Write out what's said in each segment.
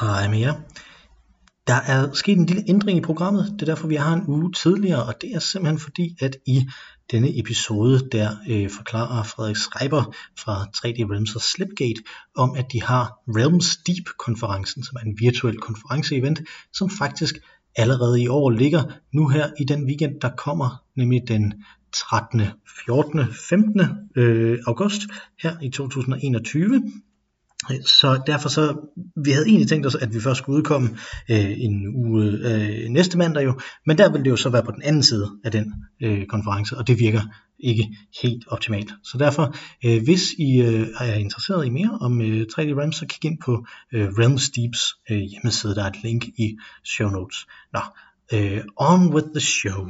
Hej med jer. Der er sket en lille ændring i programmet, det er derfor vi har en uge tidligere, og det er simpelthen fordi, at i denne episode, der øh, forklarer Frederik Schreiber fra 3D Realms og Slipgate om, at de har Realms Deep konferencen, som er en virtuel konferenceevent, som faktisk allerede i år ligger nu her i den weekend, der kommer, nemlig den 13., 14., 15. Øh, august her i 2021. Så derfor så, vi havde egentlig tænkt os, at vi først skulle udkomme øh, en uge øh, næste mandag jo, men der ville det jo så være på den anden side af den øh, konference, og det virker ikke helt optimalt. Så derfor, øh, hvis I øh, er interesseret i mere om øh, 3D Realms, så kig ind på øh, Realms Deeps øh, hjemmeside, der er et link i show notes. Nå, øh, on with the show.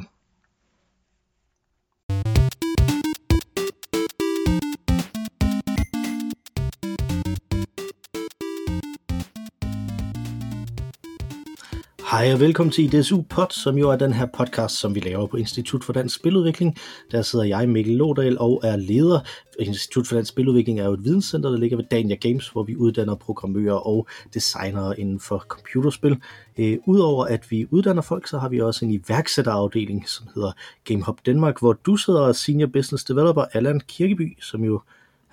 Hej og velkommen til IDSU Pod, som jo er den her podcast, som vi laver på Institut for Dansk Spiludvikling. Der sidder jeg, Mikkel Lodal, og er leder. Institut for Dansk Spiludvikling er jo et videnscenter, der ligger ved Dania Games, hvor vi uddanner programmører og designere inden for computerspil. Øh, Udover at vi uddanner folk, så har vi også en iværksætterafdeling, som hedder GameHop Danmark, hvor du sidder senior business developer Allan Kirkeby, som jo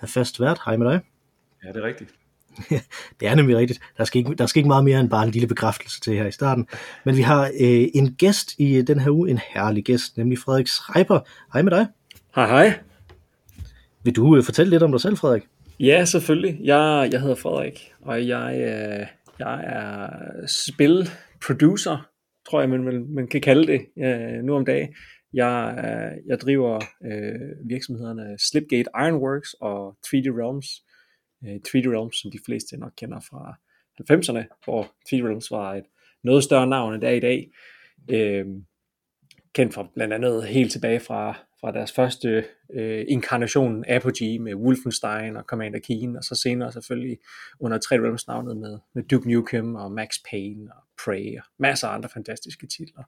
er fast vært. Hej med dig. Ja, det er rigtigt. det er nemlig rigtigt. Der skal, ikke, der skal ikke meget mere end bare en lille bekræftelse til her i starten. Men vi har øh, en gæst i den her uge, en herlig gæst, nemlig Frederik Schreiber. Hej med dig. Hej hej. Vil du øh, fortælle lidt om dig selv, Frederik? Ja, selvfølgelig. Jeg, jeg hedder Frederik, og jeg, øh, jeg er spilproducer, tror jeg, man, man, man kan kalde det øh, nu om dagen. Jeg, øh, jeg driver øh, virksomhederne Slipgate Ironworks og 3D Realms, øh, Øh, 3D Realms, som de fleste nok kender fra 90'erne, hvor 3D Realms var et noget større navn end det er i dag. Øh, kendt fra blandt andet helt tilbage fra, fra deres første øh, inkarnation Apogee med Wolfenstein og Commander Keen, og så senere selvfølgelig under 3 Realms navnet med, med Duke Nukem og Max Payne og Prey og masser af andre fantastiske titler.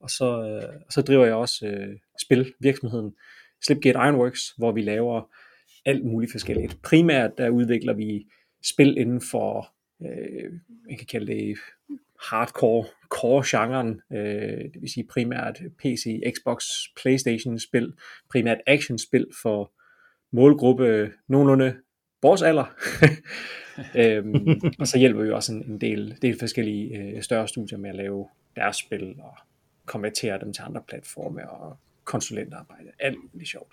Og så, øh, så driver jeg også øh, spil virksomheden Slipgate Ironworks, hvor vi laver alt muligt forskelligt. Primært der udvikler vi spil inden for, øh, man kan kalde det hardcore core-genren, øh, det vil sige primært PC, Xbox, Playstation spil, primært action-spil for målgruppe nogenlunde vores alder. øhm, og så hjælper vi også en, en del, del forskellige øh, større studier med at lave deres spil og konvertere dem til andre platforme og konsulentarbejde. Alt muligt sjovt.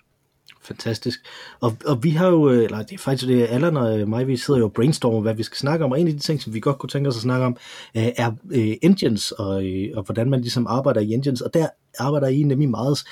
Fantastisk. Og, og vi har jo, øh, eller det er faktisk det, Allan og øh, mig, vi sidder jo og brainstormer, hvad vi skal snakke om, og en af de ting, som vi godt kunne tænke os at snakke om, øh, er engines, og, og hvordan man ligesom arbejder i engines, og der arbejder I nemlig meget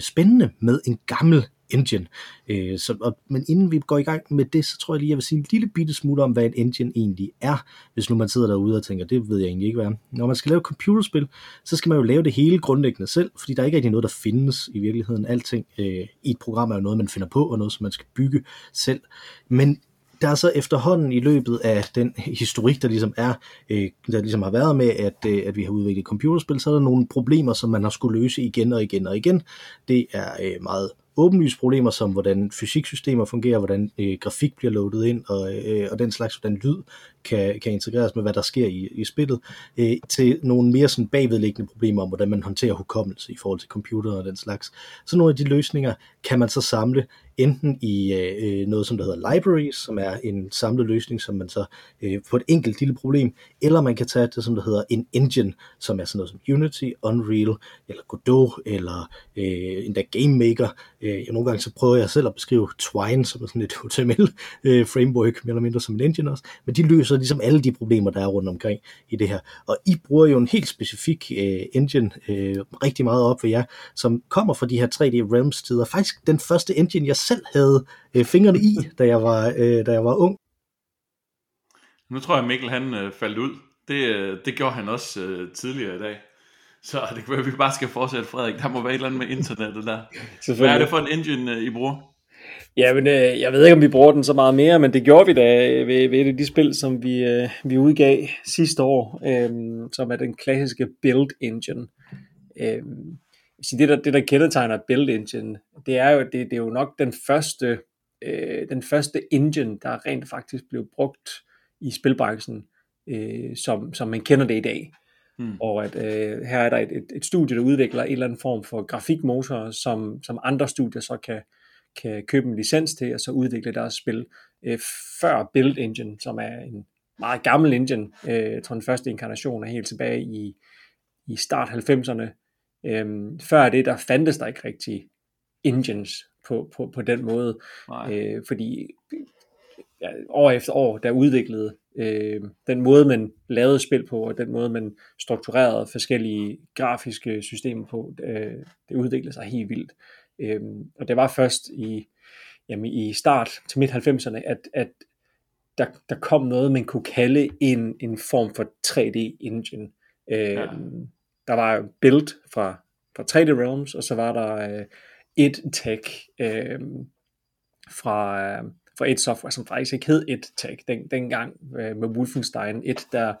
spændende med en gammel engine. Øh, så, og, men inden vi går i gang med det, så tror jeg lige, jeg vil sige en lille bitte smule om, hvad en engine egentlig er, hvis nu man sidder derude og tænker, det ved jeg egentlig ikke, hvad er. Når man skal lave computerspil, så skal man jo lave det hele grundlæggende selv, fordi der er ikke er noget, der findes i virkeligheden. Alting øh, i et program er jo noget, man finder på, og noget, som man skal bygge selv. Men der er så efterhånden i løbet af den historik, der ligesom er, øh, der ligesom har været med, at, øh, at vi har udviklet computerspil, så er der nogle problemer, som man har skulle løse igen og igen og igen. Det er øh, meget åbenlyse problemer, som hvordan fysiksystemer fungerer, hvordan øh, grafik bliver loadet ind, og, øh, og den slags, hvordan lyd kan, kan integreres med, hvad der sker i, i spillet, øh, til nogle mere sådan bagvedliggende problemer om, hvordan man håndterer hukommelse i forhold til computer og den slags. Så nogle af de løsninger kan man så samle enten i øh, øh noget, som der hedder libraries, som er en samlet løsning, som man så øh, på et enkelt lille problem, eller man kan tage det, som der hedder en engine, som er sådan noget som Unity, Unreal, eller Godot, eller øh, endda Game Maker. Øh, nogle gange så prøver jeg selv at beskrive Twine, som sådan et HTML-framework, mere eller mindre som en engine også, men de løser ligesom alle de problemer, der er rundt omkring i det her. Og I bruger jo en helt specifik øh, engine øh, rigtig meget op for jer, som kommer fra de her 3D Realms tider. Faktisk den første engine, jeg selv havde øh, fingrene i, da jeg var, øh, da jeg var ung. Nu tror jeg, Mikkel han øh, faldt ud. Det, øh, det gjorde han også øh, tidligere i dag. Så det kan være, at vi bare skal fortsætte, Frederik. Der må være et eller andet med internettet der. Hvad er det for en engine, øh, I bruger? Ja, men øh, jeg ved ikke, om vi bruger den så meget mere, men det gjorde vi da ved, ved et af de spil, som vi, øh, vi udgav sidste år, øh, som er den klassiske Build Engine. Øh, så det, der, det, der kendetegner Build Engine, det er jo, det, det er jo nok den første, øh, den første engine, der rent faktisk blev brugt i spilbranchen øh, som, som man kender det i dag. Mm. Og at øh, her er der et, et, et studie, der udvikler en eller anden form for grafikmotor, som, som andre studier så kan, kan købe en licens til, og så udvikle deres spil øh, før Build Engine, som er en meget gammel engine. Øh, jeg tror, den første inkarnation er helt tilbage i, i start 90'erne. Øh, før det, der fandtes der ikke rigtig engines på, på, på den måde. Øh, fordi ja, år efter år, der udviklede øh, den måde, man lavede spil på, og den måde, man strukturerede forskellige grafiske systemer på, øh, det udviklede sig helt vildt. Øh, og det var først i, jamen, i start til midt-90'erne, at, at der, der kom noget, man kunne kalde en, en form for 3D-engine. Øh, ja. Der var Build fra, fra 3D Realms, og så var der øh, et Tech øh, fra, øh, fra et software, som faktisk ikke hed et tag den, dengang øh, med Wolfenstein 1, der,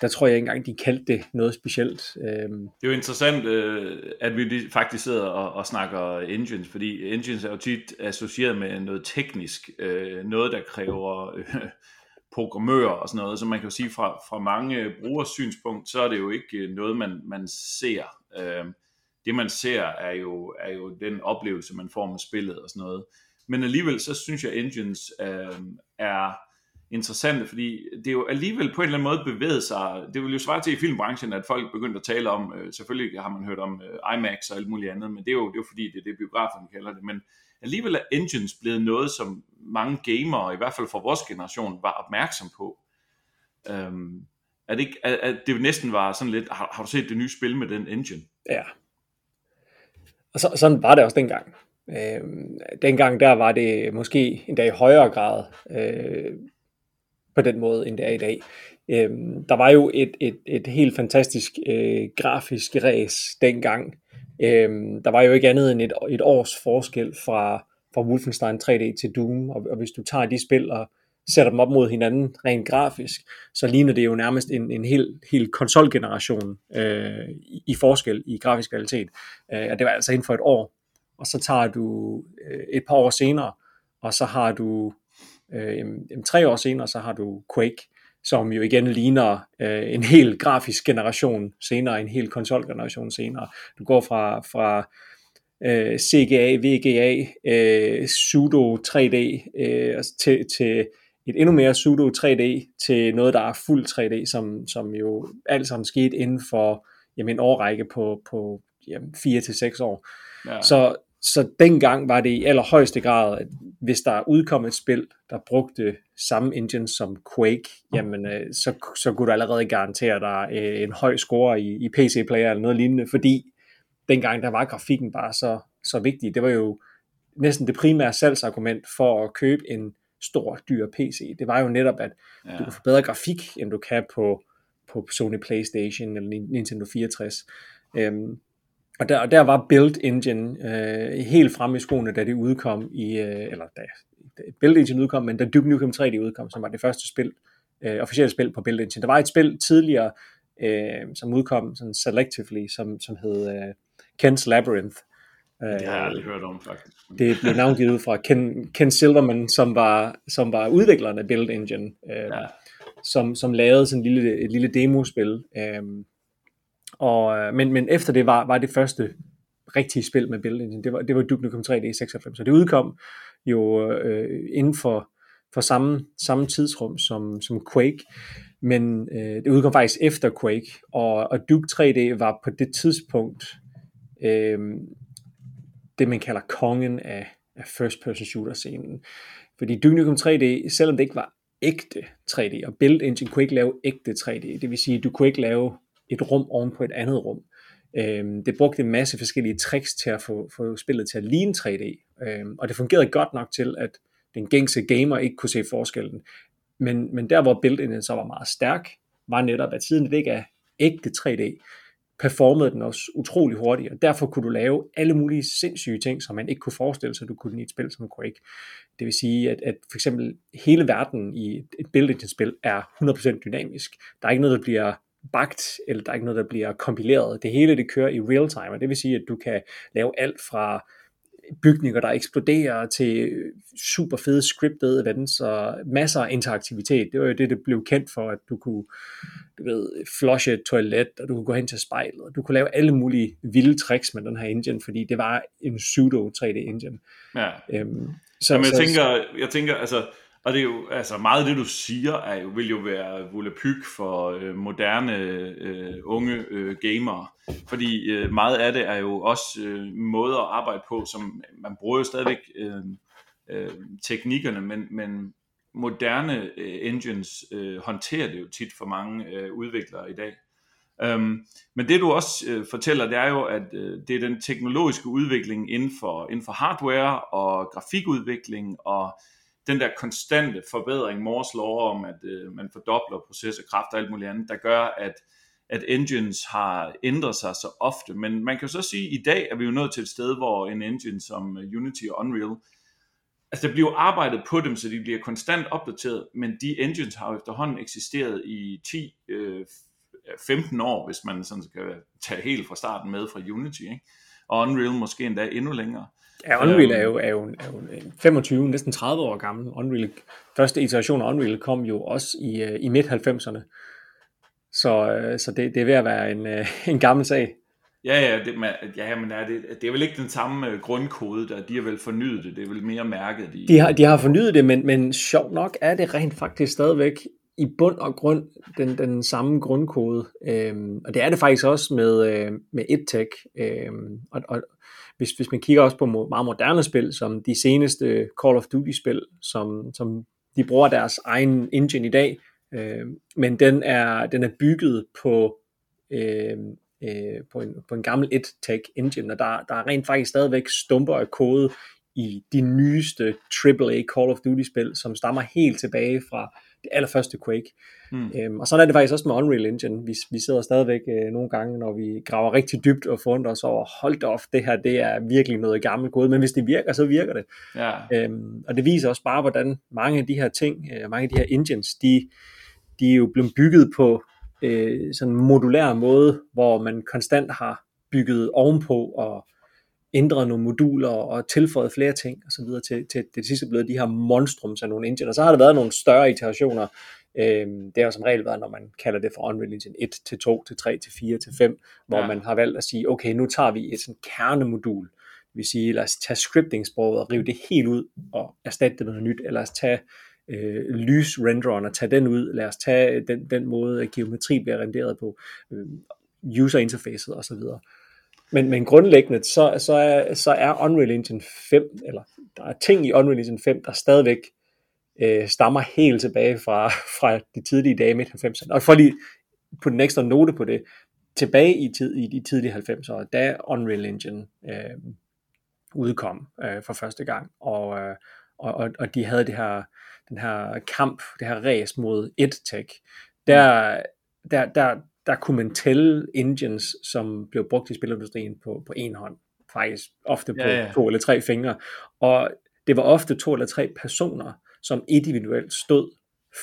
der tror jeg ikke engang, de kaldte det noget specielt. Øh. Det er jo interessant, øh, at vi faktisk sidder og, og snakker engines, fordi engines er jo tit associeret med noget teknisk, øh, noget der kræver øh, programmører og sådan noget, så man kan jo sige fra, fra mange brugers synspunkt, så er det jo ikke øh, noget, man, man ser. Øh, det man ser er jo, er jo den oplevelse, man får med spillet og sådan noget. Men alligevel så synes jeg, engines øh, er interessante, fordi det er jo alligevel på en eller anden måde bevæget sig, det vil jo svare til i filmbranchen, at folk begyndte at tale om, øh, selvfølgelig har man hørt om øh, IMAX og alt muligt andet, men det er jo, det er jo fordi, det er det biograferne kalder det, men alligevel er engines blevet noget, som mange gamere, i hvert fald fra vores generation, var opmærksom på. Øhm, er det ikke, at, at det næsten var sådan lidt, har, har du set det nye spil med den engine? Ja. Og så, sådan var det også dengang. Øh, dengang der var det måske endda i højere grad øh, på den måde, end det er i dag. Øh, der var jo et, et, et helt fantastisk øh, grafisk ræs dengang. Øh, der var jo ikke andet end et, et års forskel fra, fra Wolfenstein 3D til Doom, og, og hvis du tager de spil og sætter dem op mod hinanden rent grafisk, så ligner det jo nærmest en, en hel, hel konsolgeneration øh, i, i forskel i grafisk kvalitet. Øh, og det var altså inden for et år. Og så tager du øh, et par år senere, og så har du øh, tre år senere, så har du Quake, som jo igen ligner øh, en hel grafisk generation senere, en hel konsolgeneration senere. Du går fra, fra øh, CGA, VGA, øh, pseudo 3D øh, til, til et endnu mere pseudo 3D til noget, der er fuld 3D, som, som jo alt sammen skete inden for jamen, en årrække på, på jamen, 4 til seks år. Ja. Så, så dengang var det i allerhøjeste grad, at hvis der udkom et spil, der brugte samme engine som Quake, jamen øh, så, så kunne du allerede garantere dig øh, en høj score i, i PC-player eller noget lignende, fordi dengang der var grafikken bare så, så vigtig. Det var jo næsten det primære salgsargument for at købe en stor, dyr PC. Det var jo netop, at ja. du kan få bedre grafik, end du kan på, på Sony Playstation eller Nintendo 64. Øhm, og der, og der var Build Engine øh, helt fremme i skoene, da det udkom i, øh, eller da, da Build Engine udkom, men da Duke Nukem 3D udkom, som var det første spil, øh, officielle spil på Build Engine. Der var et spil tidligere, øh, som udkom sådan selectively, som, som hed øh, Ken's Labyrinth, Øh, det har jeg aldrig hørt om, faktisk. Det blev navngivet fra Ken, Ken Silverman, som var, som var udvikleren af Build Engine, øh, ja. som, som lavede sådan et lille, et lille demospil. Øh, og, øh, men, men efter det var, var det første rigtige spil med Build Engine, det var, det var Duke Nukem 3D 96, så det udkom jo øh, inden for, for samme, samme tidsrum som, som Quake, men øh, det udkom faktisk efter Quake, og, og Duke 3D var på det tidspunkt øh, det, man kalder kongen af, af first person shooter scenen. Fordi Duke Nukem 3D, selvom det ikke var ægte 3D, og Build Engine kunne ikke lave ægte 3D, det vil sige, du kunne ikke lave et rum oven på et andet rum. Øhm, det brugte en masse forskellige tricks til at få, få spillet til at ligne 3D, øhm, og det fungerede godt nok til, at den gængse gamer ikke kunne se forskellen. Men, men der, hvor Build så var meget stærk, var netop, at siden det ikke er ægte 3D, performede den også utrolig hurtigt, og derfor kunne du lave alle mulige sindssyge ting, som man ikke kunne forestille sig, du kunne i et spil som Quake. Det vil sige, at, at for eksempel hele verden i et build spil er 100% dynamisk. Der er ikke noget, der bliver bagt, eller der er ikke noget, der bliver kompileret. Det hele det kører i real time, og det vil sige, at du kan lave alt fra bygninger, der eksploderer, til super fede scripted events og masser af interaktivitet. Det var jo det, det blev kendt for, at du kunne du ved, flushe et toilet, og du kunne gå hen til spejlet, og du kunne lave alle mulige vilde tricks med den her engine, fordi det var en pseudo 3D engine. Ja. Øhm, så, Jamen, jeg, så, tænker, jeg tænker, altså, og det er jo, altså meget af det, du siger, er jo, vil jo være volapyk for øh, moderne øh, unge øh, gamere. Fordi øh, meget af det er jo også øh, måder at arbejde på, som man bruger jo stadigvæk øh, øh, teknikkerne, men, men moderne øh, engines øh, håndterer det jo tit for mange øh, udviklere i dag. Øhm, men det du også øh, fortæller, det er jo, at øh, det er den teknologiske udvikling inden for, inden for hardware og grafikudvikling og den der konstante forbedring, Mors lov om, at øh, man fordobler processorkraft og alt muligt andet, der gør, at, at engines har ændret sig så ofte. Men man kan så sige, at i dag er vi jo nået til et sted, hvor en engine som øh, Unity og Unreal, altså der bliver arbejdet på dem, så de bliver konstant opdateret, men de engines har jo efterhånden eksisteret i 10, øh, 15 år, hvis man sådan skal tage helt fra starten med fra Unity, ikke? og Unreal måske endda endnu længere. Ja, Unreal er jo, er jo, er jo 25, næsten 30 år gammel. Unreal, første iteration af Unreal kom jo også i, øh, i midt-90'erne. Så, øh, så det, det er ved at være en, øh, en gammel sag. Ja, ja, det, ja men er det, det er vel ikke den samme grundkode, der de har vel fornyet det, det er vel mere mærket. De, de, har, de har fornyet det, men, men sjovt nok er det rent faktisk stadigvæk i bund og grund den, den samme grundkode. Øhm, og det er det faktisk også med, øh, med EdTech. Øhm, og, og, hvis, hvis man kigger også på meget moderne spil, som de seneste Call of Duty-spil, som, som de bruger deres egen engine i dag, øh, men den er, den er bygget på, øh, øh, på, en, på en gammel EdTech engine, og der, der er rent faktisk stadigvæk stumper af kode i de nyeste AAA Call of Duty-spil, som stammer helt tilbage fra det allerførste Quake. Mm. Øhm, og sådan er det faktisk også med Unreal Engine. Vi, vi sidder stadigvæk øh, nogle gange, når vi graver rigtig dybt og forundrer os over, hold da op, det her det er virkelig noget gammelt gode, men hvis det virker, så virker det. Ja. Øhm, og det viser også bare, hvordan mange af de her ting, øh, mange af de her engines, de, de er jo blevet bygget på øh, sådan en modulær måde, hvor man konstant har bygget ovenpå og ændret nogle moduler og tilføjet flere ting og så videre til, til det sidste blevet de her monstrums af nogle engine. Og så har der været nogle større iterationer. Øhm, det har som regel været, når man kalder det for Unreal Engine 1 til 2 til 3 til 4 til 5, hvor ja. man har valgt at sige, okay, nu tager vi et sådan kernemodul. Det vil sige, lad os tage scripting-sproget og rive det helt ud og erstatte det med noget nyt, eller lad os tage øh, lysrendereren og tage den ud, lad os tage den, den måde, at geometri bliver renderet på, øh, user interfacet osv. Men, men grundlæggende, så, så, er, så er Unreal Engine 5, eller der er ting i Unreal Engine 5, der stadigvæk øh, stammer helt tilbage fra, fra de tidlige dage midt 90'erne. Og for lige på den ekstra note på det, tilbage i, tid, i de tidlige 90'ere, da Unreal Engine øh, udkom øh, for første gang, og, øh, og, og, og de havde det her, den her kamp, det her race mod EdTech, der, der, der, der kunne man tælle engines, som blev brugt i spilindustrien på, på en hånd. Faktisk ofte på ja, ja. to eller tre fingre. Og det var ofte to eller tre personer, som individuelt stod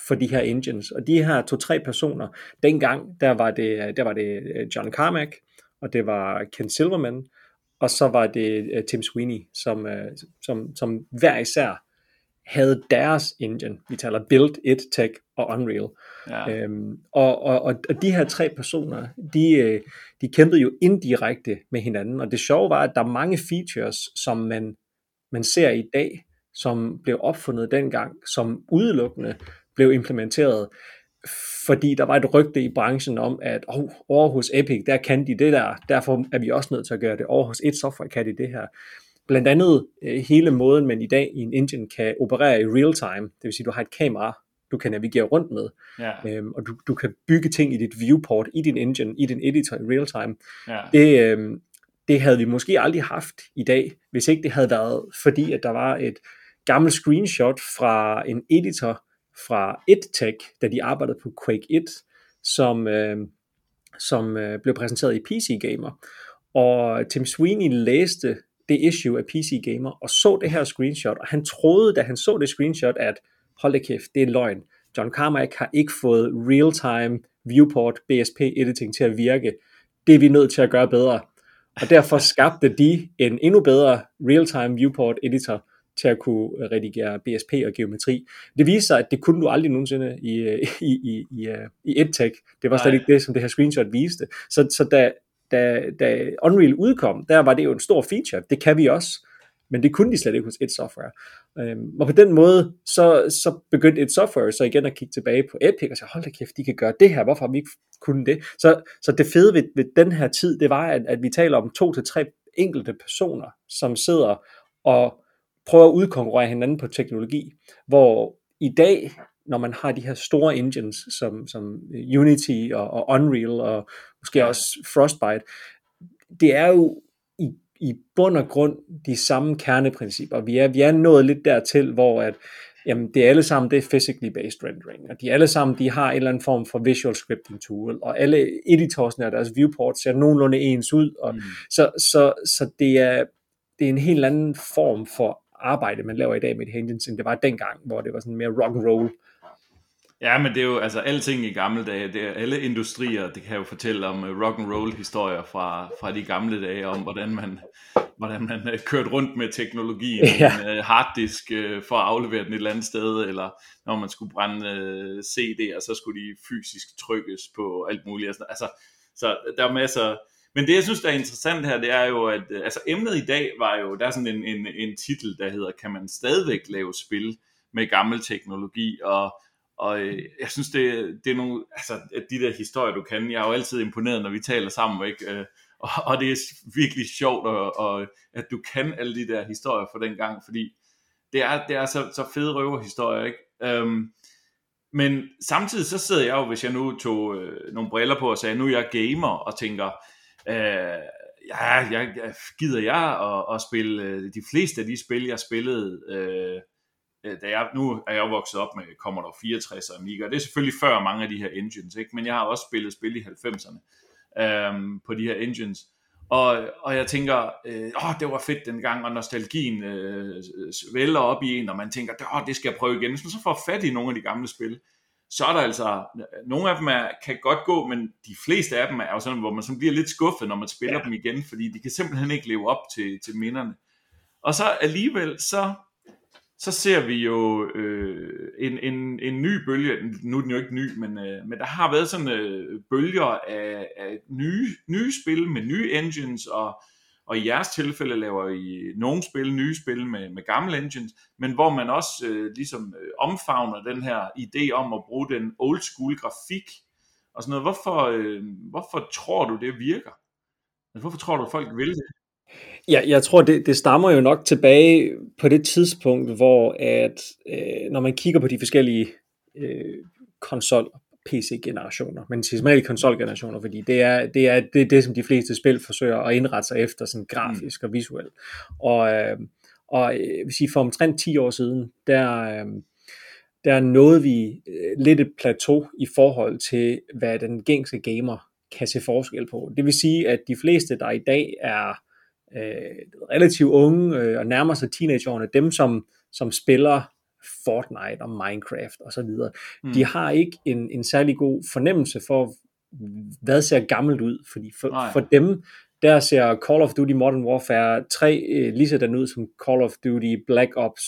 for de her engines. Og de her to-tre personer, dengang, der var det, der var det øh, John Carmack, og det var Ken Silverman, og så var det uh, Tim Sweeney, som, uh, som, som hver især havde deres engine. Vi taler Build, It, Tech og Unreal. Ja. Øhm, og, og, og de her tre personer, de, øh, de kæmpede jo indirekte med hinanden, og det sjove var, at der er mange features, som man, man ser i dag, som blev opfundet dengang, som udelukkende blev implementeret, fordi der var et rygte i branchen om, at oh, over hos Epic, der kan de det der, derfor er vi også nødt til at gøre det. Over hos et software kan de det her. Blandt andet øh, hele måden, man i dag i en engine kan operere i real time, det vil sige, du har et kamera, du kan navigere rundt med, ja. øhm, og du, du kan bygge ting i dit viewport, i din engine, i din editor i real time. Ja. Det, øhm, det havde vi måske aldrig haft i dag, hvis ikke det havde været, fordi at der var et gammelt screenshot fra en editor fra EdTech, da de arbejdede på Quake 1, som, øh, som øh, blev præsenteret i PC Gamer. Og Tim Sweeney læste det issue af PC Gamer, og så det her screenshot, og han troede, da han så det screenshot, at hold da kæft, det er løgn. John Carmack har ikke fået real-time viewport BSP editing til at virke. Det er vi nødt til at gøre bedre. og derfor skabte de en endnu bedre real-time viewport editor til at kunne redigere BSP og geometri. Det viser sig, at det kunne du aldrig nogensinde i, i, i, i, i EdTech. Det var slet ikke det, som det her screenshot viste. Så, så da, da, da Unreal udkom, der var det jo en stor feature. Det kan vi også men det kunne de slet ikke hos et software. Øhm, og på den måde, så, så begyndte et software så igen at kigge tilbage på Epic og sige, hold da kæft, de kan gøre det her, hvorfor har vi ikke kunnet det? Så, så det fede ved, ved den her tid, det var, at, at vi taler om to til tre enkelte personer, som sidder og prøver at udkonkurrere hinanden på teknologi, hvor i dag, når man har de her store engines, som, som Unity og, og Unreal og måske også Frostbite, det er jo i bund og grund de samme kerneprincipper. Vi er, vi er nået lidt dertil, hvor at, jamen, det er alle sammen det er physically based rendering, og de alle sammen de har en eller anden form for visual scripting tool, og alle editorsne og deres viewports ser nogenlunde ens ud, og mm. så, så, så det, er, det er en helt anden form for arbejde, man laver i dag med de engines, end det var dengang, hvor det var sådan mere rock and roll. Ja, men det er jo altså alting i gamle dage, det er alle industrier, det kan jo fortælle om uh, rock and roll historier fra, fra de gamle dage, om hvordan man, hvordan man uh, kørte rundt med teknologien, ja. en uh, harddisk for at aflevere den et eller andet sted, eller når man skulle brænde CD'er, så skulle de fysisk trykkes på alt muligt. Altså, så der er masser, men det jeg synes der er interessant her, det er jo, at altså emnet i dag var jo, der er sådan en, en, en titel, der hedder, kan man stadigvæk lave spil med gammel teknologi, og og øh, jeg synes, det, det er nogle, altså de der historier, du kan, jeg er jo altid imponeret, når vi taler sammen, ikke? Øh, og, og det er virkelig sjovt, og, og, at du kan alle de der historier fra den gang, fordi det er, det er så, så fede røverhistorier, ikke? Øhm, men samtidig så sidder jeg jo, hvis jeg nu tog øh, nogle briller på og sagde, nu er jeg gamer, og tænker, øh, ja, jeg, jeg, gider jeg at, at spille øh, de fleste af de spil, jeg spillede, øh, Øh, da jeg, nu er jeg vokset op med Commodore 64 og Amiga, og det er selvfølgelig før mange af de her engines, ikke? men jeg har også spillet spil i 90'erne øhm, på de her engines, og, og jeg tænker, øh, åh, det var fedt dengang, og nostalgien øh, vælger op i en, og man tænker, åh, det skal jeg prøve igen. Hvis man så får fat i nogle af de gamle spil, så er der altså, nogle af dem er, kan godt gå, men de fleste af dem er jo sådan, hvor man sådan bliver lidt skuffet, når man spiller ja. dem igen, fordi de kan simpelthen ikke leve op til, til minderne. Og så alligevel, så så ser vi jo øh, en, en, en ny bølge, nu er den jo ikke ny, men, øh, men der har været sådan øh, bølger af, af nye, nye spil med nye engines, og, og i jeres tilfælde laver I nogle spil, nye spil med, med gamle engines, men hvor man også øh, ligesom øh, omfavner den her idé om at bruge den old school grafik, og sådan noget. Hvorfor, øh, hvorfor tror du, det virker? Altså, hvorfor tror du, folk vil det? Ja, jeg tror, det, det stammer jo nok tilbage på det tidspunkt, hvor at øh, når man kigger på de forskellige øh, konsol PC-generationer, men simpelthen konsolgenerationer, fordi det er, det er det, det, som de fleste spil forsøger at indrette sig efter, sådan grafisk mm. og visuelt. Og, øh, og øh, hvis I for omtrent 10 år siden, der, øh, der nåede vi øh, lidt et plateau i forhold til, hvad den gængse gamer kan se forskel på. Det vil sige, at de fleste, der i dag er øh, relativt unge øh, og nærmer sig teenageårene, dem som, som spiller Fortnite og Minecraft og så videre, mm. de har ikke en, en særlig god fornemmelse for, hvad ser gammelt ud, fordi for, for dem, der ser Call of Duty Modern Warfare 3 øh, lige sådan ud som Call of Duty Black Ops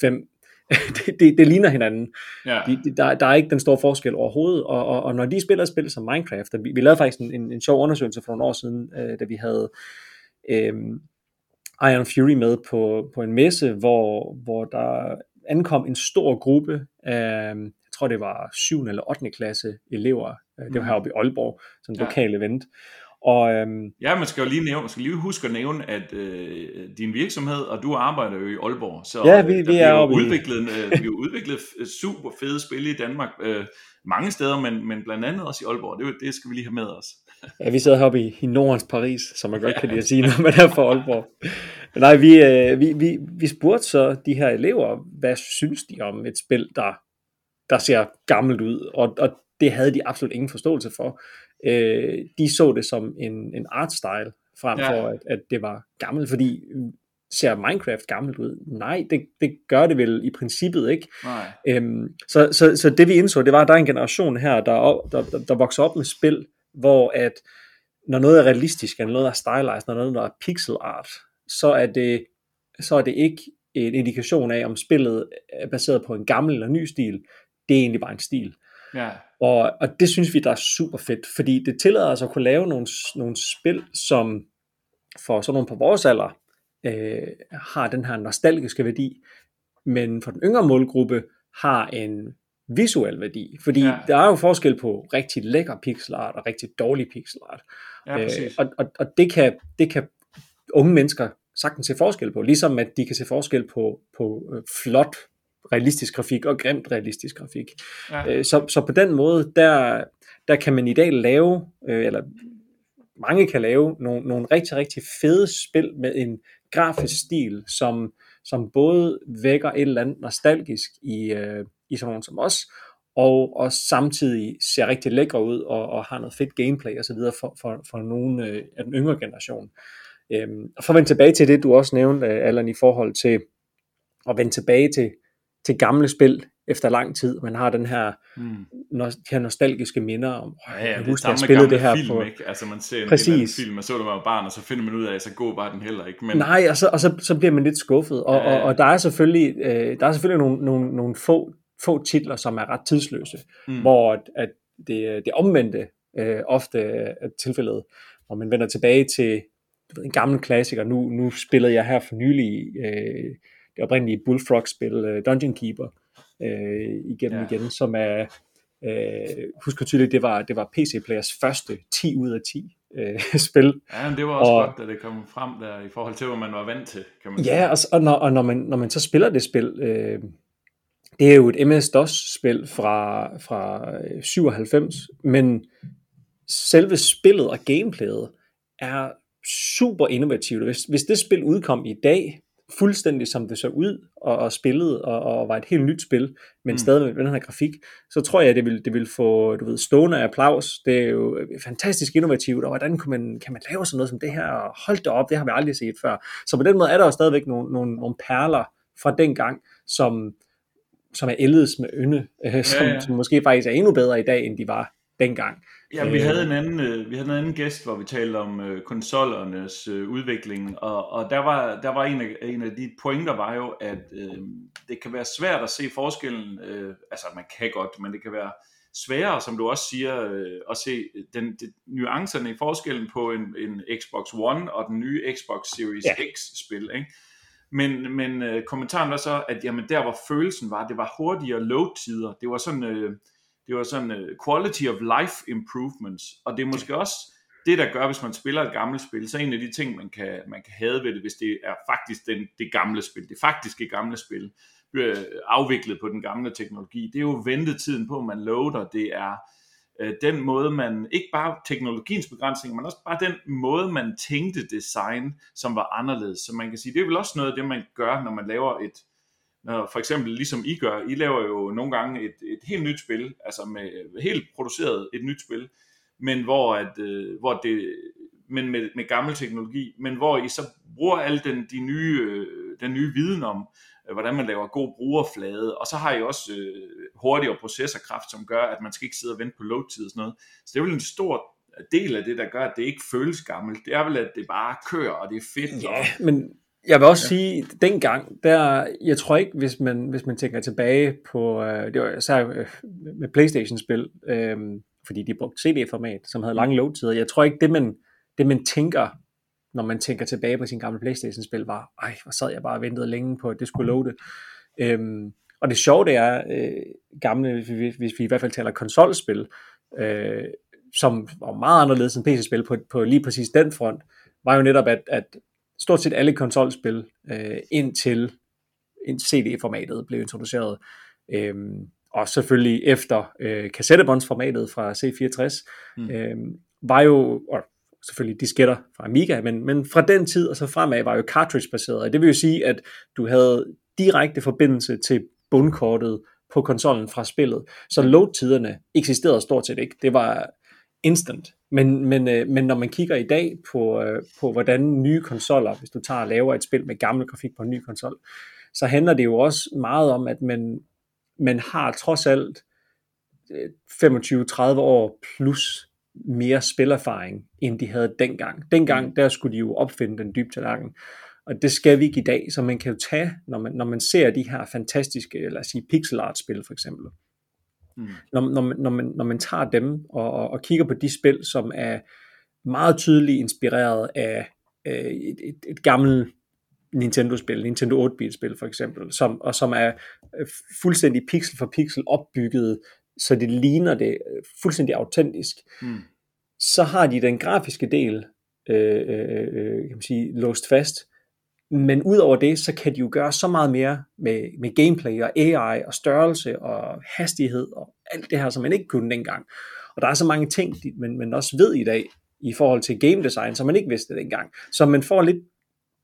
5. det, det, det ligner hinanden. Ja. De, de, der, der er ikke den store forskel overhovedet, og, og, og når de spiller spil som Minecraft, vi, vi lavede faktisk en, en, en sjov undersøgelse for nogle år siden, øh, da vi havde øh, Iron Fury med på, på en messe, hvor, hvor der ankom en stor gruppe af, jeg tror det var 7. eller 8. klasse elever, øh, det var mm. heroppe i Aalborg, et ja. lokal event, og, øhm, ja, man skal jo lige, nævne, man skal lige huske at nævne, at øh, din virksomhed, og du arbejder jo i Aalborg, så ja, vi, vi er jo udviklet, øh, vi har udviklet super fede spil i Danmark, øh, mange steder, men, men blandt andet også i Aalborg, det, det skal vi lige have med os. Ja, vi sidder heroppe i, i Nordens Paris, som man godt kan lide at sige, når man er fra Aalborg. Nej, vi, øh, vi, vi, vi spurgte så de her elever, hvad synes de om et spil, der, der ser gammelt ud, og, og det havde de absolut ingen forståelse for øh, de så det som en, en art style, frem ja. for at, at det var gammelt, fordi ser Minecraft gammelt ud? Nej, det, det gør det vel i princippet ikke. Nej. Øhm, så, så, så det vi indså, det var, at der er en generation her, der, der, der, der vokser op med spil, hvor at når noget er realistisk, når noget er stylized, når noget er pixel art, så er det, så er det ikke en indikation af, om spillet er baseret på en gammel eller ny stil. Det er egentlig bare en stil. Ja. Og, og det synes vi, der er super fedt, fordi det tillader os at kunne lave nogle, nogle spil, som for sådan nogle på vores alder, øh, har den her nostalgiske værdi, men for den yngre målgruppe har en visuel værdi, fordi ja. der er jo forskel på rigtig lækker pixelart og rigtig dårlig pixelart. Ja, øh, og og, og det, kan, det kan unge mennesker sagtens se forskel på, ligesom at de kan se forskel på, på øh, flot realistisk grafik og grimt realistisk grafik. Ja. Øh, så, så på den måde, der, der kan man i dag lave, øh, eller mange kan lave nogle, nogle rigtig, rigtig fede spil med en grafisk stil, som, som både vækker et eller andet nostalgisk i, øh, i sådan nogen som os, og, og samtidig ser rigtig lækre ud og, og har noget fedt gameplay osv. For, for, for nogle øh, af den yngre generation. Øhm, og for at vende tilbage til det, du også nævnte, Allan, i forhold til at vende tilbage til, til gamle spil efter lang tid. Man har den her, mm. no, de her nostalgiske minder om, ja, ja, jeg husker, jeg spillede det her film, på... Ikke? Altså man ser en, Præcis. en film, og så det var barn, og så finder man ud af, at så god var den heller ikke. Men... Nej, og, så, og så, så bliver man lidt skuffet. Og, ja, ja. og, og der er selvfølgelig, øh, der er selvfølgelig nogle, nogle, nogle få, få titler, som er ret tidsløse, mm. hvor at, at det, det omvendte øh, ofte er tilfældet, hvor man vender tilbage til du ved, en gammel klassiker. Nu, nu spillede jeg her for nylig øh, det oprindelige Bullfrog-spil, øh, Dungeon Keeper, øh, igen og ja. igen, som er, øh, husker tydeligt, det var, det var PC Players første 10 ud af 10 øh, spil. Ja, men det var også og, godt, da det kom frem der, i forhold til, hvad man var vant til, kan man ja, sige. Ja, og, og, når, og når, man, når man så spiller det spil, øh, det er jo et MS-DOS-spil fra, fra 97, men selve spillet og gameplayet er super innovativt. Hvis, hvis det spil udkom i dag, fuldstændig som det så ud og, og spillede og, og var et helt nyt spil, men mm. stadig med den her grafik, så tror jeg, det vil, det vil få du ved, stående applaus. Det er jo fantastisk innovativt, og hvordan kan man, kan man lave sådan noget som det her, og hold det op, det har vi aldrig set før. Så på den måde er der jo stadigvæk nogle, nogle, nogle perler fra den gang, som, som er ældes med ynde, øh, som, ja, ja. som måske faktisk er endnu bedre i dag, end de var dengang. Ja, vi havde en anden, øh, vi havde en anden gæst, hvor vi talte om øh, konsollernes øh, udvikling, og, og der var, der var en, af, en af de pointer var jo, at øh, det kan være svært at se forskellen, øh, altså man kan godt, men det kan være sværere, som du også siger, øh, at se den, de, nuancerne i forskellen på en, en Xbox One og den nye Xbox Series ja. X-spil, ikke? Men, men øh, kommentaren var så, at jamen, der hvor følelsen var, det var hurtigere load-tider, det var sådan... Øh, det var sådan øh, quality of life improvements, og det er måske også det, der gør, hvis man spiller et gammelt spil, så en af de ting, man kan, man kan have ved det, hvis det er faktisk den, det gamle spil, det faktiske gamle spil, bliver afviklet på den gamle teknologi, det er jo ventetiden på, at man loader, det er Øh, den måde, man, ikke bare teknologiens begrænsning, men også bare den måde, man tænkte design, som var anderledes. Så man kan sige, det er vel også noget af det, man gør, når man laver et, når for eksempel ligesom I gør, I laver jo nogle gange et, et helt nyt spil, altså med helt produceret et nyt spil, men hvor at, øh, hvor det, men med, med gammel teknologi, men hvor I så bruger al den, de nye, øh, den nye viden om, hvordan man laver god brugerflade, og så har I også øh, hurtigere processorkraft, som gør, at man skal ikke sidde og vente på load-tid og sådan noget. Så det er vel en stor del af det, der gør, at det ikke føles gammelt. Det er vel, at det bare kører, og det er fedt. Ja, og... men jeg vil også ja. sige, dengang, der, jeg tror ikke, hvis man, hvis man tænker tilbage på, øh, det var især øh, med Playstation-spil, øh, fordi de brugte CD-format, som havde lange load-tider. Jeg tror ikke, det man, det man tænker, når man tænker tilbage på sin gamle Playstation-spil, var, ej, hvor sad jeg bare og ventede længe på, at det skulle loade. Øh, og det sjove det er, øh, gamle, hvis, hvis vi i hvert fald taler konsolspil, øh, som var meget anderledes end PC-spil på, på lige præcis den front, var jo netop, at, at stort set alle konsolspil øh, indtil CD-formatet blev introduceret. Øhm, og selvfølgelig efter øh, kassettebåndsformatet fra C64, mm. øh, var jo, og selvfølgelig disketter fra Amiga, men, men fra den tid og så fremad var jo cartridge-baseret. Det vil jo sige, at du havde direkte forbindelse til bundkortet på konsollen fra spillet. Så load-tiderne eksisterede stort set ikke. Det var instant. Men, men, øh, men når man kigger i dag på, øh, på, hvordan nye konsoller, hvis du tager og laver et spil med gammel grafik på en ny konsol, så handler det jo også meget om, at man, man har trods alt 25-30 øh, år plus mere spillerfaring, end de havde dengang. Dengang, mm. der skulle de jo opfinde den dybe tallerken. Og det skal vi ikke i dag, så man kan jo tage, når man, når man ser de her fantastiske, lad os sige pixel art spil for eksempel. Mm. Når, når, man, når, man, når man tager dem og, og, og kigger på de spil, som er meget tydeligt inspireret af øh, et, et, et gammelt Nintendo-spil, Nintendo 8-bit-spil for eksempel, som, og som er øh, fuldstændig pixel for pixel opbygget, så det ligner det øh, fuldstændig autentisk. Mm. Så har de den grafiske del, øh, øh, øh, kan man sige, låst fast, men udover det, så kan de jo gøre så meget mere med, med gameplay og AI og størrelse og hastighed og alt det her, som man ikke kunne dengang. Og der er så mange ting, man, man også ved i dag i forhold til game design, som man ikke vidste dengang. Så man får lidt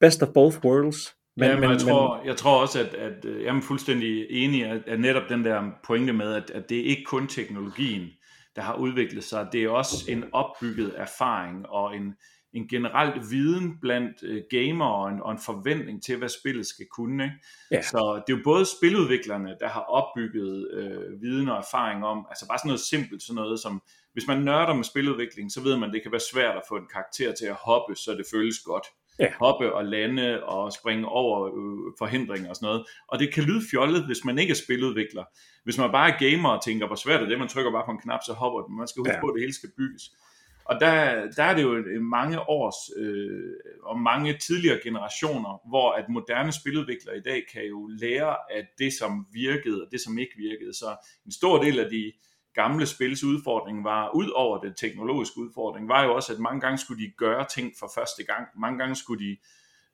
best of both worlds. Men, ja, men, jeg, tror, men, jeg tror også, at, at jeg er fuldstændig enig, at, at netop den der pointe med, at, at det er ikke kun teknologien, der har udviklet sig, det er også en opbygget erfaring og en, en generelt viden blandt øh, gamere og en, og en forventning til, hvad spillet skal kunne. Ikke? Ja. Så det er jo både spiludviklerne, der har opbygget øh, viden og erfaring om, altså bare sådan noget simpelt, sådan noget som, hvis man nørder med spiludvikling, så ved man, at det kan være svært at få en karakter til at hoppe, så det føles godt. Ja. Hoppe og lande og springe over øh, forhindringer og sådan noget. Og det kan lyde fjollet, hvis man ikke er spiludvikler. Hvis man bare er gamer og tænker, hvor svært er det, man trykker bare på en knap, så hopper den. Man skal huske ja. på, at det hele skal bygges. Og der, der er det jo mange års øh, og mange tidligere generationer, hvor at moderne spiludviklere i dag kan jo lære at det, som virkede og det, som ikke virkede. Så en stor del af de gamle spils udfordring var, ud over den teknologiske udfordring, var jo også, at mange gange skulle de gøre ting for første gang. Mange gange skulle de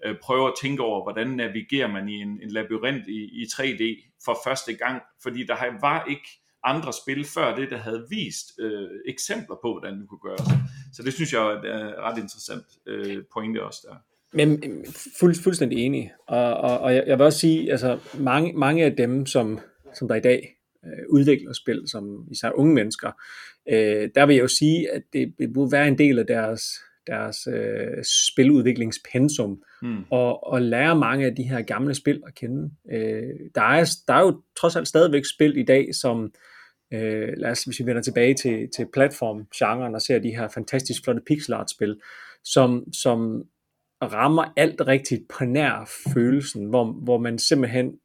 øh, prøve at tænke over, hvordan navigerer man i en, en labyrint i, i 3D for første gang, fordi der var ikke andre spil før det, der havde vist øh, eksempler på, hvordan det kunne gøres. Så det synes jeg er et ret interessant øh, pointe også der. Men mm, fuld, fuldstændig enig. Og, og, og jeg, jeg vil også sige, altså mange, mange af dem, som, som der i dag øh, udvikler spil, som især unge mennesker, øh, der vil jeg jo sige, at det, det burde være en del af deres, deres øh, spiludviklingspensum, mm. og, og lære mange af de her gamle spil at kende. Øh, der, er, der er jo trods alt stadigvæk spil i dag, som øh, lad os, hvis vi vender tilbage til, til platform-genren og ser de her fantastisk flotte pixel art spil, som, som rammer alt rigtigt på nær følelsen, hvor, hvor man simpelthen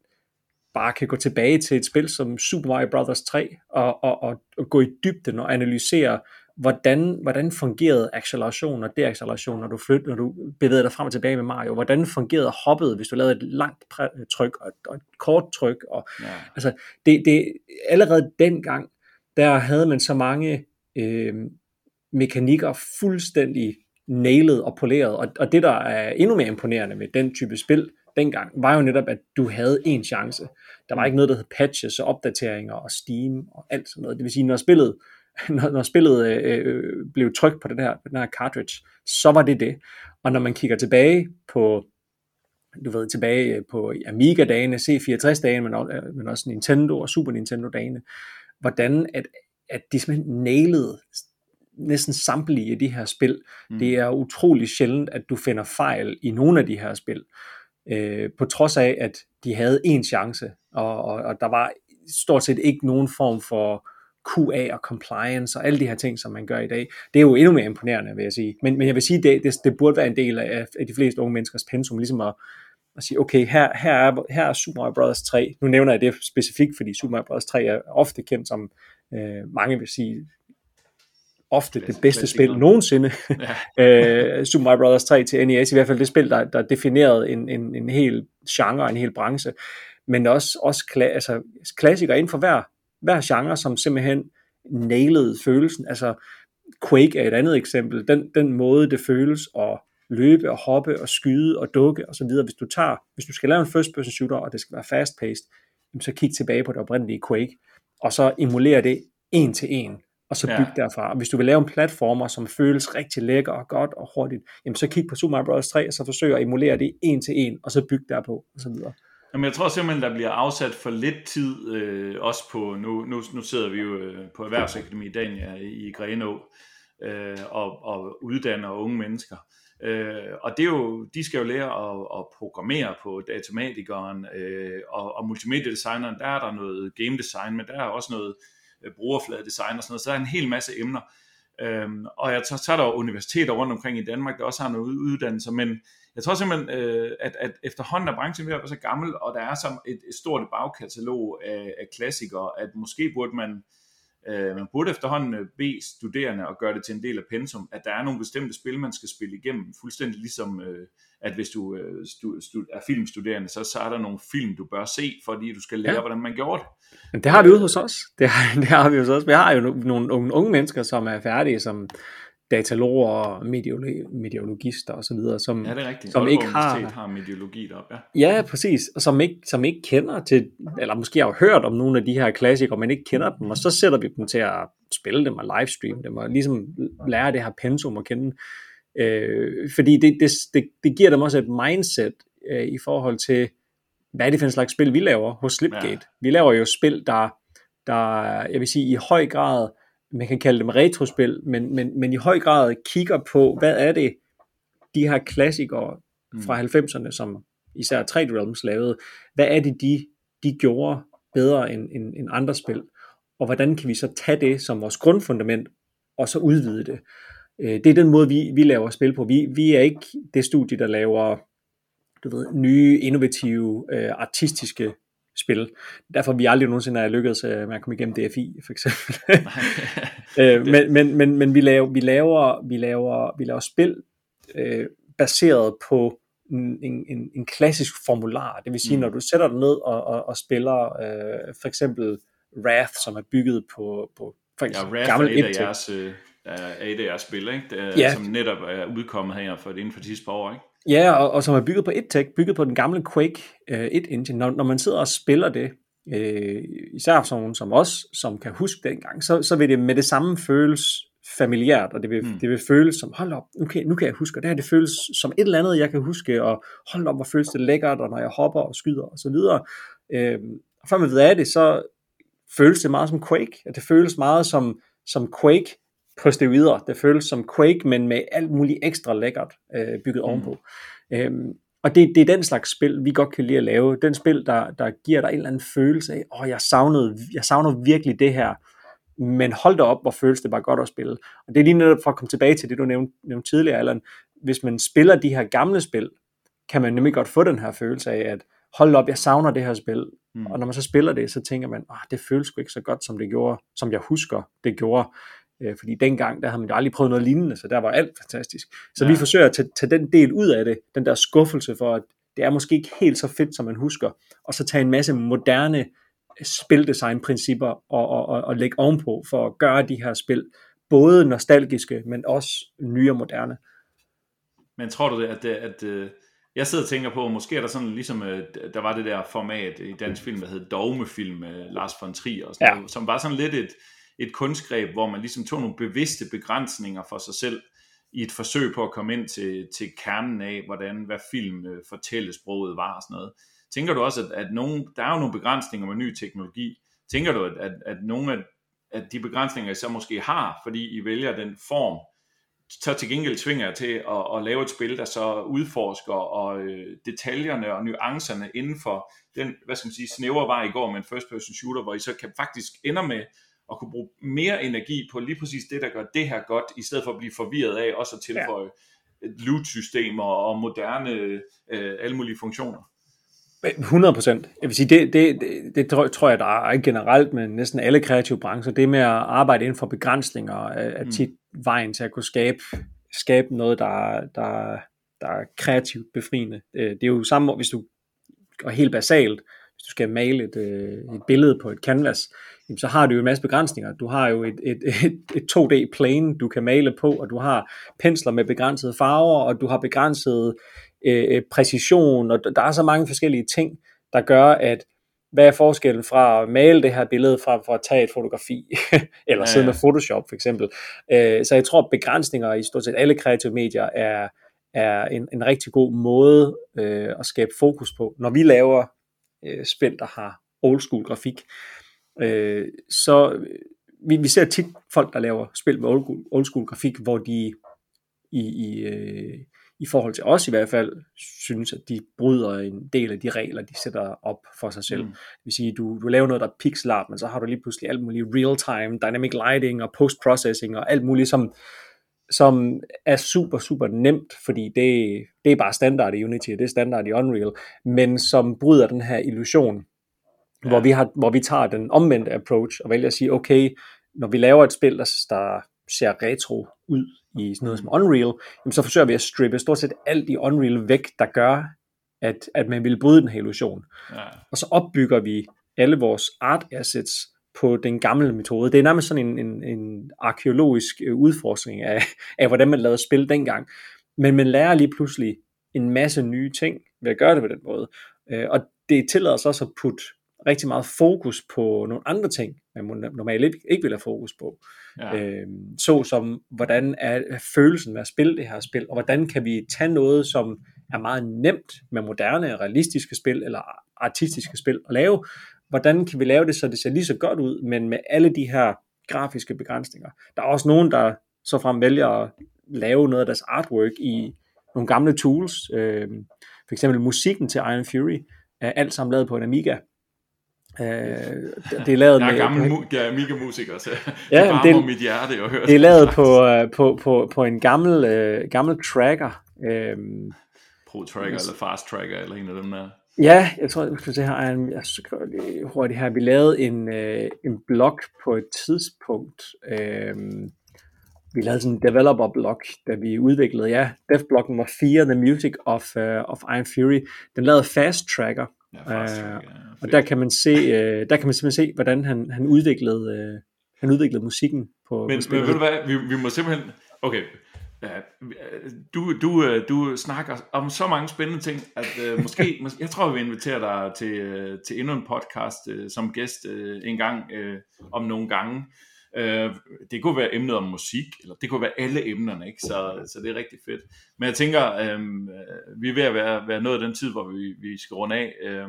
bare kan gå tilbage til et spil som Super Mario Bros. 3 og, og, og, og gå i dybden og analysere, hvordan, hvordan fungerede acceleration og deacceleration, når du flytter, når du bevæger dig frem og tilbage med Mario? Hvordan fungerede hoppet, hvis du lavede et langt tryk og et, og et kort tryk? Og, ja. altså, det, det, allerede dengang, der havde man så mange øh, mekanikker fuldstændig nailet og poleret, og, og det der er endnu mere imponerende med den type spil, dengang, var jo netop, at du havde en chance. Der var ikke noget, der hed patches og opdateringer og Steam og alt sådan noget. Det vil sige, når spillet når, når spillet øh, øh, blev trykt på den her, den her cartridge, så var det det. Og når man kigger tilbage på, du ved, tilbage på Amiga-dagene, C64-dagene, men, også, øh, men også Nintendo og Super Nintendo-dagene, hvordan at, at de simpelthen nailede næsten samtlige af de her spil. Mm. Det er utrolig sjældent, at du finder fejl i nogle af de her spil. Øh, på trods af, at de havde en chance, og, og, og der var stort set ikke nogen form for QA og compliance og alle de her ting, som man gør i dag. Det er jo endnu mere imponerende, vil jeg sige. Men, men jeg vil sige, det, det, det burde være en del af, af de fleste unge menneskers pensum, ligesom at, at sige, okay, her, her, er, her er Super Mario Bros. 3. Nu nævner jeg det specifikt, fordi Super Mario Bros. 3 er ofte kendt som, øh, mange vil sige, ofte det bedste spil nogensinde. Ja. uh, Super Mario Bros. 3 til NES, i hvert fald det spil, der, der definerede en, en, en hel genre, en hel branche, men også, også kla, altså, klassikere inden for hver hver genre, som simpelthen nailede følelsen. Altså Quake er et andet eksempel. Den, den måde, det føles at løbe og hoppe og skyde og dukke og så videre. Hvis du tager, hvis du skal lave en first person shooter, og det skal være fast paced, så kig tilbage på det oprindelige Quake, og så emulere det en til en, og så bygge ja. derfra. Og hvis du vil lave en platformer, som føles rigtig lækker og godt og hurtigt, jamen så kig på Super Mario Bros. 3, og så forsøg at emulere det en til en, og så bygge derpå, og så videre. Jamen, jeg tror simpelthen, der bliver afsat for lidt tid, øh, også på, nu, nu, nu sidder vi jo øh, på Erhvervsakademi i Dania i Grenå, øh, og, og uddanner unge mennesker. Øh, og det er jo, de skal jo lære at, at programmere på datamatikeren, øh, og, og multimediedesigneren, der er der noget game design, men der er også noget Øh, brugerfladedesign og sådan noget, så der er en hel masse emner. Øhm, og jeg, tager, tager der universiteter rundt omkring i Danmark, der også har nogle uddannelser, men jeg tror simpelthen, øh, at, at efterhånden er branchen ved at være så gammel, og der er så et, et stort bagkatalog af, af klassikere, at måske burde man Øh, man burde efterhånden øh, bede studerende og gøre det til en del af pensum, at der er nogle bestemte spil, man skal spille igennem, fuldstændig ligesom, øh, at hvis du øh, stu, stu, er filmstuderende, så, så er der nogle film, du bør se, fordi du skal lære, ja. hvordan man gjorde det. Men det har vi ude hos os. Det har, det har vi hos os. Vi har jo nogle, nogle unge mennesker, som er færdige, som dataloger og mediologister og så videre, som, ja, det er rigtigt. som ikke har, har mediologi deroppe, ja. Ja, præcis, og som ikke, som ikke kender til, eller måske har hørt om nogle af de her klassikere, men ikke kender dem, og så sætter vi dem til at spille dem og livestream dem, og ligesom lære det her pensum at kende, øh, fordi det, det, det, det giver dem også et mindset øh, i forhold til, hvad er det for en slags spil, vi laver hos Slipgate. Ja. Vi laver jo spil, der, der, jeg vil sige, i høj grad man kan kalde dem retrospil, men, men, men i høj grad kigger på, hvad er det, de her klassikere mm. fra 90'erne, som især Trade Realms lavede, hvad er det, de, de gjorde bedre end, end, end andre spil, og hvordan kan vi så tage det som vores grundfundament, og så udvide det. Øh, det er den måde, vi, vi laver spil på. Vi, vi er ikke det studie, der laver du ved, nye, innovative, øh, artistiske spil. Derfor vi aldrig nogensinde har lykkedes øh, med at komme igennem DFI, for eksempel. øh, men, men, men, men vi laver, vi laver, vi laver, vi laver spil øh, baseret på en, en, en klassisk formular. Det vil sige, mm. når du sætter dig ned og, og, og spiller øh, for eksempel Wrath, som er bygget på, på for eksempel, ja, Wrath gammel er et af jeres, øh, er et af jeres spil, ikke? Det er, ja. som netop er udkommet her for, inden for de sidste par år. Ikke? Ja, og, og som er bygget på et tech, bygget på den gamle Quake øh, 1 engine. Når, når man sidder og spiller det, øh, især for nogen som os, som kan huske dengang, så, så vil det med det samme føles familiært, og det vil, mm. det vil føles som, hold op, okay, nu kan jeg huske, og det her det føles som et eller andet, jeg kan huske, og hold op, hvor føles det lækkert, og når jeg hopper og skyder og så videre. Øh, og før man ved af det, så føles det meget som Quake, at det føles meget som, som Quake på steroider. Det føles som Quake, men med alt muligt ekstra lækkert øh, bygget mm. ovenpå. Øhm, og det, det er den slags spil, vi godt kan lide at lave. Den spil, der, der giver dig en eller anden følelse af, åh, oh, jeg, savnede, jeg savner virkelig det her. Men hold da op, hvor føles det bare godt at spille. Og det er lige netop for at komme tilbage til det, du nævnte, nævnte tidligere, Allan. Hvis man spiller de her gamle spil, kan man nemlig godt få den her følelse af, at hold op, jeg savner det her spil. Mm. Og når man så spiller det, så tænker man, oh, det føles sgu ikke så godt, som det gjorde, som jeg husker, det gjorde. Øh, fordi dengang, der havde man jo aldrig prøvet noget lignende, så der var alt fantastisk. Så ja. vi forsøger at tage, tage den del ud af det, den der skuffelse for, at det er måske ikke helt så fedt, som man husker, og så tage en masse moderne spildesignprincipper og, og, og, og lægge ovenpå for at gøre de her spil både nostalgiske, men også nye og moderne. Men tror du det, at, det, at, at jeg sidder og tænker på, måske er der sådan ligesom, øh, der var det der format i dansk film, der hed Dogmefilm med Lars von Trier, og sådan ja. noget, som var sådan lidt et, et kunstgreb, hvor man ligesom tog nogle bevidste begrænsninger for sig selv, i et forsøg på at komme ind til, til kernen af, hvordan, hvad film øh, fortællesproget var og sådan noget. Tænker du også, at, at nogen, der er jo nogle begrænsninger med ny teknologi. Tænker du, at, at, at nogle af at de begrænsninger, I så måske har, fordi I vælger den form, så til gengæld tvinger jeg til at, at lave et spil, der så udforsker og øh, detaljerne og nuancerne inden for den, hvad skal man sige, snævre vej i går med en first person shooter, hvor I så kan faktisk ender med at kunne bruge mere energi på lige præcis det, der gør det her godt, i stedet for at blive forvirret af også at tilføje ja. loot-systemer og moderne øh, alle mulige funktioner. 100 procent. Jeg vil sige, det, det, det, det tror jeg, der er generelt med næsten alle kreative brancher. Det med at arbejde inden for begrænsninger er mm. tit vejen til at kunne skabe, skabe noget, der, der, der er kreativt befriende. Øh, det er jo samme, hvis du går helt basalt, hvis du skal male et, øh, et billede på et canvas, jamen, så har du jo en masse begrænsninger. Du har jo et, et, et, et 2D plane, du kan male på, og du har pensler med begrænsede farver, og du har begrænset øh, præcision, og der er så mange forskellige ting, der gør, at hvad er forskellen fra at male det her billede fra for at tage et fotografi, eller sidde med Photoshop for eksempel. Øh, så jeg tror, at begrænsninger i stort set alle kreative medier er, er en, en rigtig god måde øh, at skabe fokus på. Når vi laver øh, spil, der har old school grafik, øh, så vi, vi ser tit folk, der laver spil med old, old school grafik, hvor de i, i, øh, i forhold til os i hvert fald, synes, at de bryder en del af de regler, de sætter op for sig selv. Mm. Det vil sige, du, du laver noget, der er pixel art, men så har du lige pludselig alt muligt real-time, dynamic lighting og post-processing og alt muligt, som, som er super, super nemt, fordi det, det er bare standard i Unity, det er standard i Unreal, men som bryder den her illusion, ja. hvor, vi har, hvor vi tager den omvendte approach og vælger at sige, okay, når vi laver et spil, der, der ser retro ud i sådan noget som Unreal, jamen så forsøger vi at strippe stort set alt i Unreal væk, der gør, at, at man vil bryde den her illusion. Ja. Og så opbygger vi alle vores art assets på den gamle metode. Det er nærmest sådan en, en, en arkeologisk øh, udforskning af, af, hvordan man lavede spil dengang. Men man lærer lige pludselig en masse nye ting ved at gøre det på den måde. Øh, og det tillader os også at putte rigtig meget fokus på nogle andre ting, man normalt ikke vil have fokus på. Ja. Øhm, så som, hvordan er følelsen med at spille det her spil, og hvordan kan vi tage noget, som er meget nemt med moderne, realistiske spil, eller artistiske spil at lave, hvordan kan vi lave det, så det ser lige så godt ud, men med alle de her grafiske begrænsninger. Der er også nogen, der så frem vælger at lave noget af deres artwork i nogle gamle tools. Øh, for eksempel musikken til Iron Fury er alt sammen lavet på en Amiga. Øh, det er lavet jeg er gammel med, mu- Amiga-musiker, så ja, det varmer mit hjerte at høre det. er lavet på, uh, på, på, på en gammel, uh, gammel tracker. Øh, Pro Tracker eller Fast Tracker eller en af dem der. Ja, jeg tror, jeg det her er en, jeg skriver lige hurtigt her, vi lavede en, øh, en blog på et tidspunkt, øh, vi lavede sådan en developer blog, da vi udviklede, ja, dev blog nummer 4, The Music of, uh, of Iron Fury, den lavede Fast Tracker, ja, fast ja, og der kan man se, uh, der kan man simpelthen se, hvordan han, han udviklede, uh, han udviklede musikken på, men, på men ved du hvad, vi, vi må simpelthen, okay, du, du, øh, du snakker om så mange spændende ting, at uh, måske, jeg tror, vi vil invitere dig til, uh, til endnu en podcast uh, som gæst uh, en gang uh, om nogle gange. Øh, det kunne være emnet om musik, eller det kunne være alle emnerne, ikke? Så, så det er rigtig fedt. Men jeg tænker, øhm, øh, vi er ved at være, være nået af den tid, hvor vi, vi skal runde af. Øh,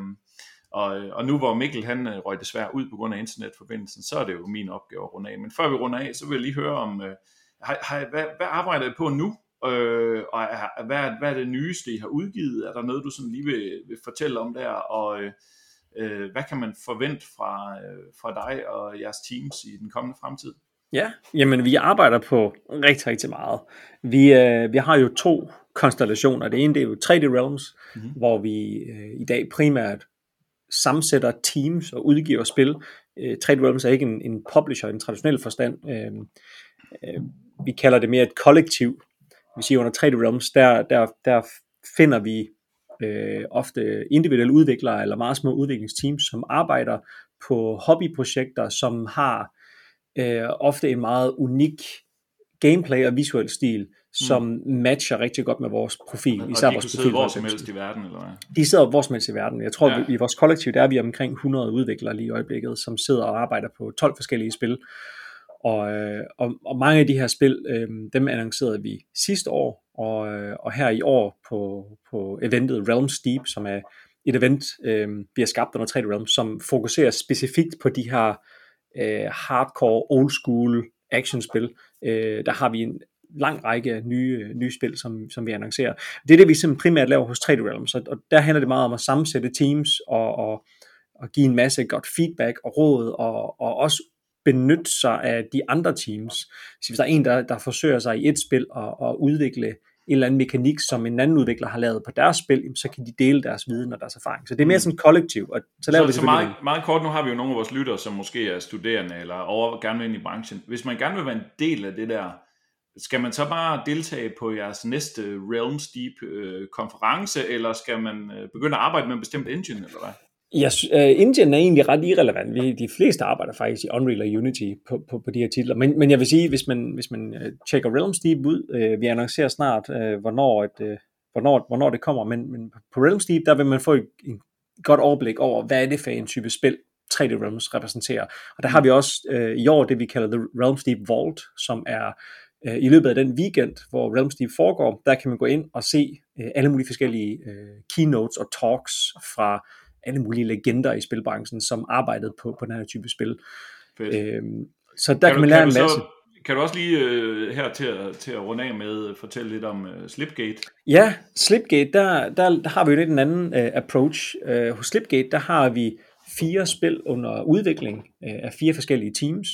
og, og nu hvor Mikkel han øh, røg desværre ud på grund af internetforbindelsen, så er det jo min opgave at runde af. Men før vi runder af, så vil jeg lige høre om, øh, har, har, hvad, hvad arbejder I på nu? Øh, og er, hvad, hvad er det nyeste, I har udgivet? Er der noget, du sådan lige vil, vil fortælle om der? Og øh, øh, hvad kan man forvente fra, øh, fra dig og jeres teams i den kommende fremtid? Ja, jamen vi arbejder på rigtig, rigtig meget. Vi, øh, vi har jo to konstellationer. Det ene det er jo 3D Realms, mm-hmm. hvor vi øh, i dag primært sammensætter teams og udgiver spil. Øh, 3D Realms er ikke en, en publisher i den traditionelle forstand. Øh, øh, vi kalder det mere et kollektiv. Vi siger under 3D Realms, der, der, der finder vi øh, ofte individuelle udviklere eller meget små udviklingsteams, som arbejder på hobbyprojekter, som har øh, ofte en meget unik gameplay og visuel stil, som mm. matcher rigtig godt med vores profil. Og især de vores profil, hvor som helst i verden, eller hvad? De sidder hvor som helst i verden. Jeg tror, ja. vi, i vores kollektiv, der er vi omkring 100 udviklere lige i øjeblikket, som sidder og arbejder på 12 forskellige spil. Og, øh, og, og mange af de her spil, øh, dem annoncerede vi sidste år, og, øh, og her i år på, på eventet Realm Steep, som er et event, øh, vi har skabt under 3D Realms, som fokuserer specifikt på de her øh, hardcore, old school actionspil. Øh, der har vi en lang række nye, nye spil, som, som vi annoncerer. Det er det, vi simpelthen primært laver hos 3D Realms, og, og der handler det meget om at sammensætte teams og, og, og give en masse godt feedback og råd, og, og også benytte sig af de andre teams. Så hvis der er en, der, der forsøger sig i et spil og, og udvikle en eller anden mekanik, som en anden udvikler har lavet på deres spil, så kan de dele deres viden og deres erfaring. Så det er mere mm. sådan kollektiv. Og så, laver så, vi så meget, meget kort, nu har vi jo nogle af vores lyttere, som måske er studerende eller over, gerne vil ind i branchen. Hvis man gerne vil være en del af det der, skal man så bare deltage på jeres næste Realms Deep øh, konference, eller skal man øh, begynde at arbejde med en bestemt engine, eller hvad? Ja, uh, øh, Indien er egentlig ret irrelevant. Vi, de fleste arbejder faktisk i Unreal og Unity på, på, på de her titler. Men, men jeg vil sige, hvis man, hvis man uh, tjekker Realms Deep ud, uh, vi annoncerer snart, uh, hvornår, et, uh, hvornår, hvornår det kommer, men, men på Realms Deep, der vil man få et, et godt overblik over, hvad er det for en type spil, 3D Realms repræsenterer. Og der har vi også uh, i år det, vi kalder The Realms Deep Vault, som er i løbet af den weekend, hvor Realms Deep foregår, der kan man gå ind og se alle mulige forskellige keynotes og talks fra alle mulige legender i spilbranchen, som arbejdede på, på den her type spil. Øhm, så der kan, kan man lære en masse. Så, kan du også lige øh, her til at, til at runde af med at fortælle lidt om øh, Slipgate? Ja, Slipgate, der, der, der har vi jo lidt en anden øh, approach. Øh, hos Slipgate, der har vi fire spil under udvikling øh, af fire forskellige teams,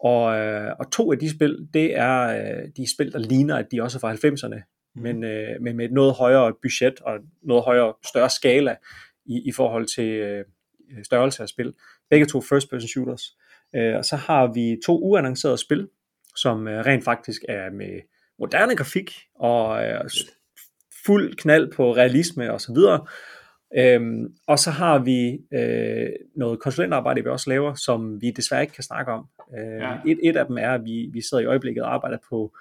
og, øh, og to af de spil, det er øh, de spil, der ligner, at de også er fra 90'erne, mm. men, øh, men med et noget højere budget og noget højere, større skala i, i forhold til øh, størrelse af spil. Begge to first-person shooters. Øh, og så har vi to uannoncerede spil, som øh, rent faktisk er med moderne grafik og øh, fuld knald på realisme og så videre. Øhm, og så har vi øh, noget konsulentarbejde, vi også laver, som vi desværre ikke kan snakke om. Øh, ja. et, et af dem er, at vi, vi sidder i øjeblikket og arbejder på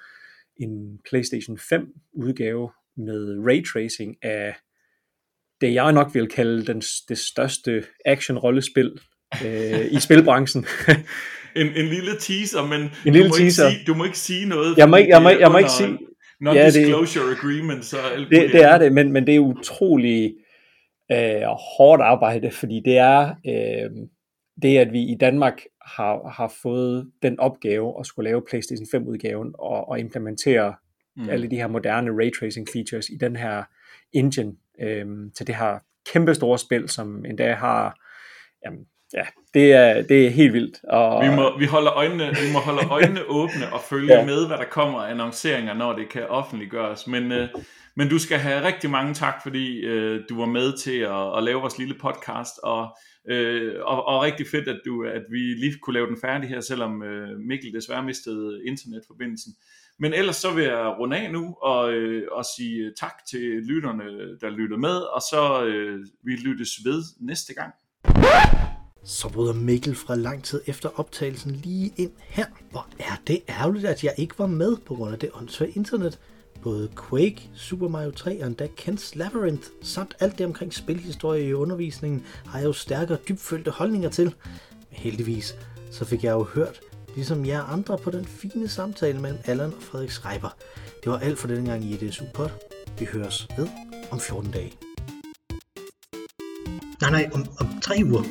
en PlayStation 5 udgave med raytracing af det, jeg nok vil kalde den, det største action-rollespil øh, i spilbranchen. en, en lille teaser, men en lille du, må teaser. Ikke sige, du må ikke sige noget. Jeg må ikke, jeg må, jeg må ikke sige... Non-disclosure ja, det, agreement, så alt det, det er det, men, men det er utrolig øh, hårdt arbejde, fordi det er øh, det, at vi i Danmark har, har fået den opgave at skulle lave PlayStation 5 udgaven og, og implementere mm. alle de her moderne ray tracing features i den her engine øh, til det her kæmpe store spil, som endda har jamen, ja, det er, det er helt vildt. Og... Vi, må, vi, holder øjnene, vi må holde øjnene åbne og følge ja. med, hvad der kommer af annonceringer, når det kan offentliggøres. Men, øh, men du skal have rigtig mange tak, fordi øh, du var med til at, at lave vores lille podcast, og, øh, og, og rigtig fedt, at, du, at vi lige kunne lave den færdig her, selvom øh, Mikkel desværre mistede internetforbindelsen. Men ellers så vil jeg runde af nu og, øh, og sige øh, tak til lytterne, der lytter med, og så øh, vi lyttes ved næste gang. Så bryder Mikkel fra lang tid efter optagelsen lige ind her. Hvor er det ærgerligt, at jeg ikke var med på grund af det åndssvage internet. Både Quake, Super Mario 3 og endda Kent's Labyrinth, samt alt det omkring spilhistorie i undervisningen, har jeg jo stærkere dybfølte holdninger til. Men heldigvis, så fik jeg jo hørt, ligesom jer andre på den fine samtale mellem Allan og Frederik Schreiber. Det var alt for denne gang i EDSU Pod. Vi høres ved om 14 dage. Nej, nej, om, om tre uger.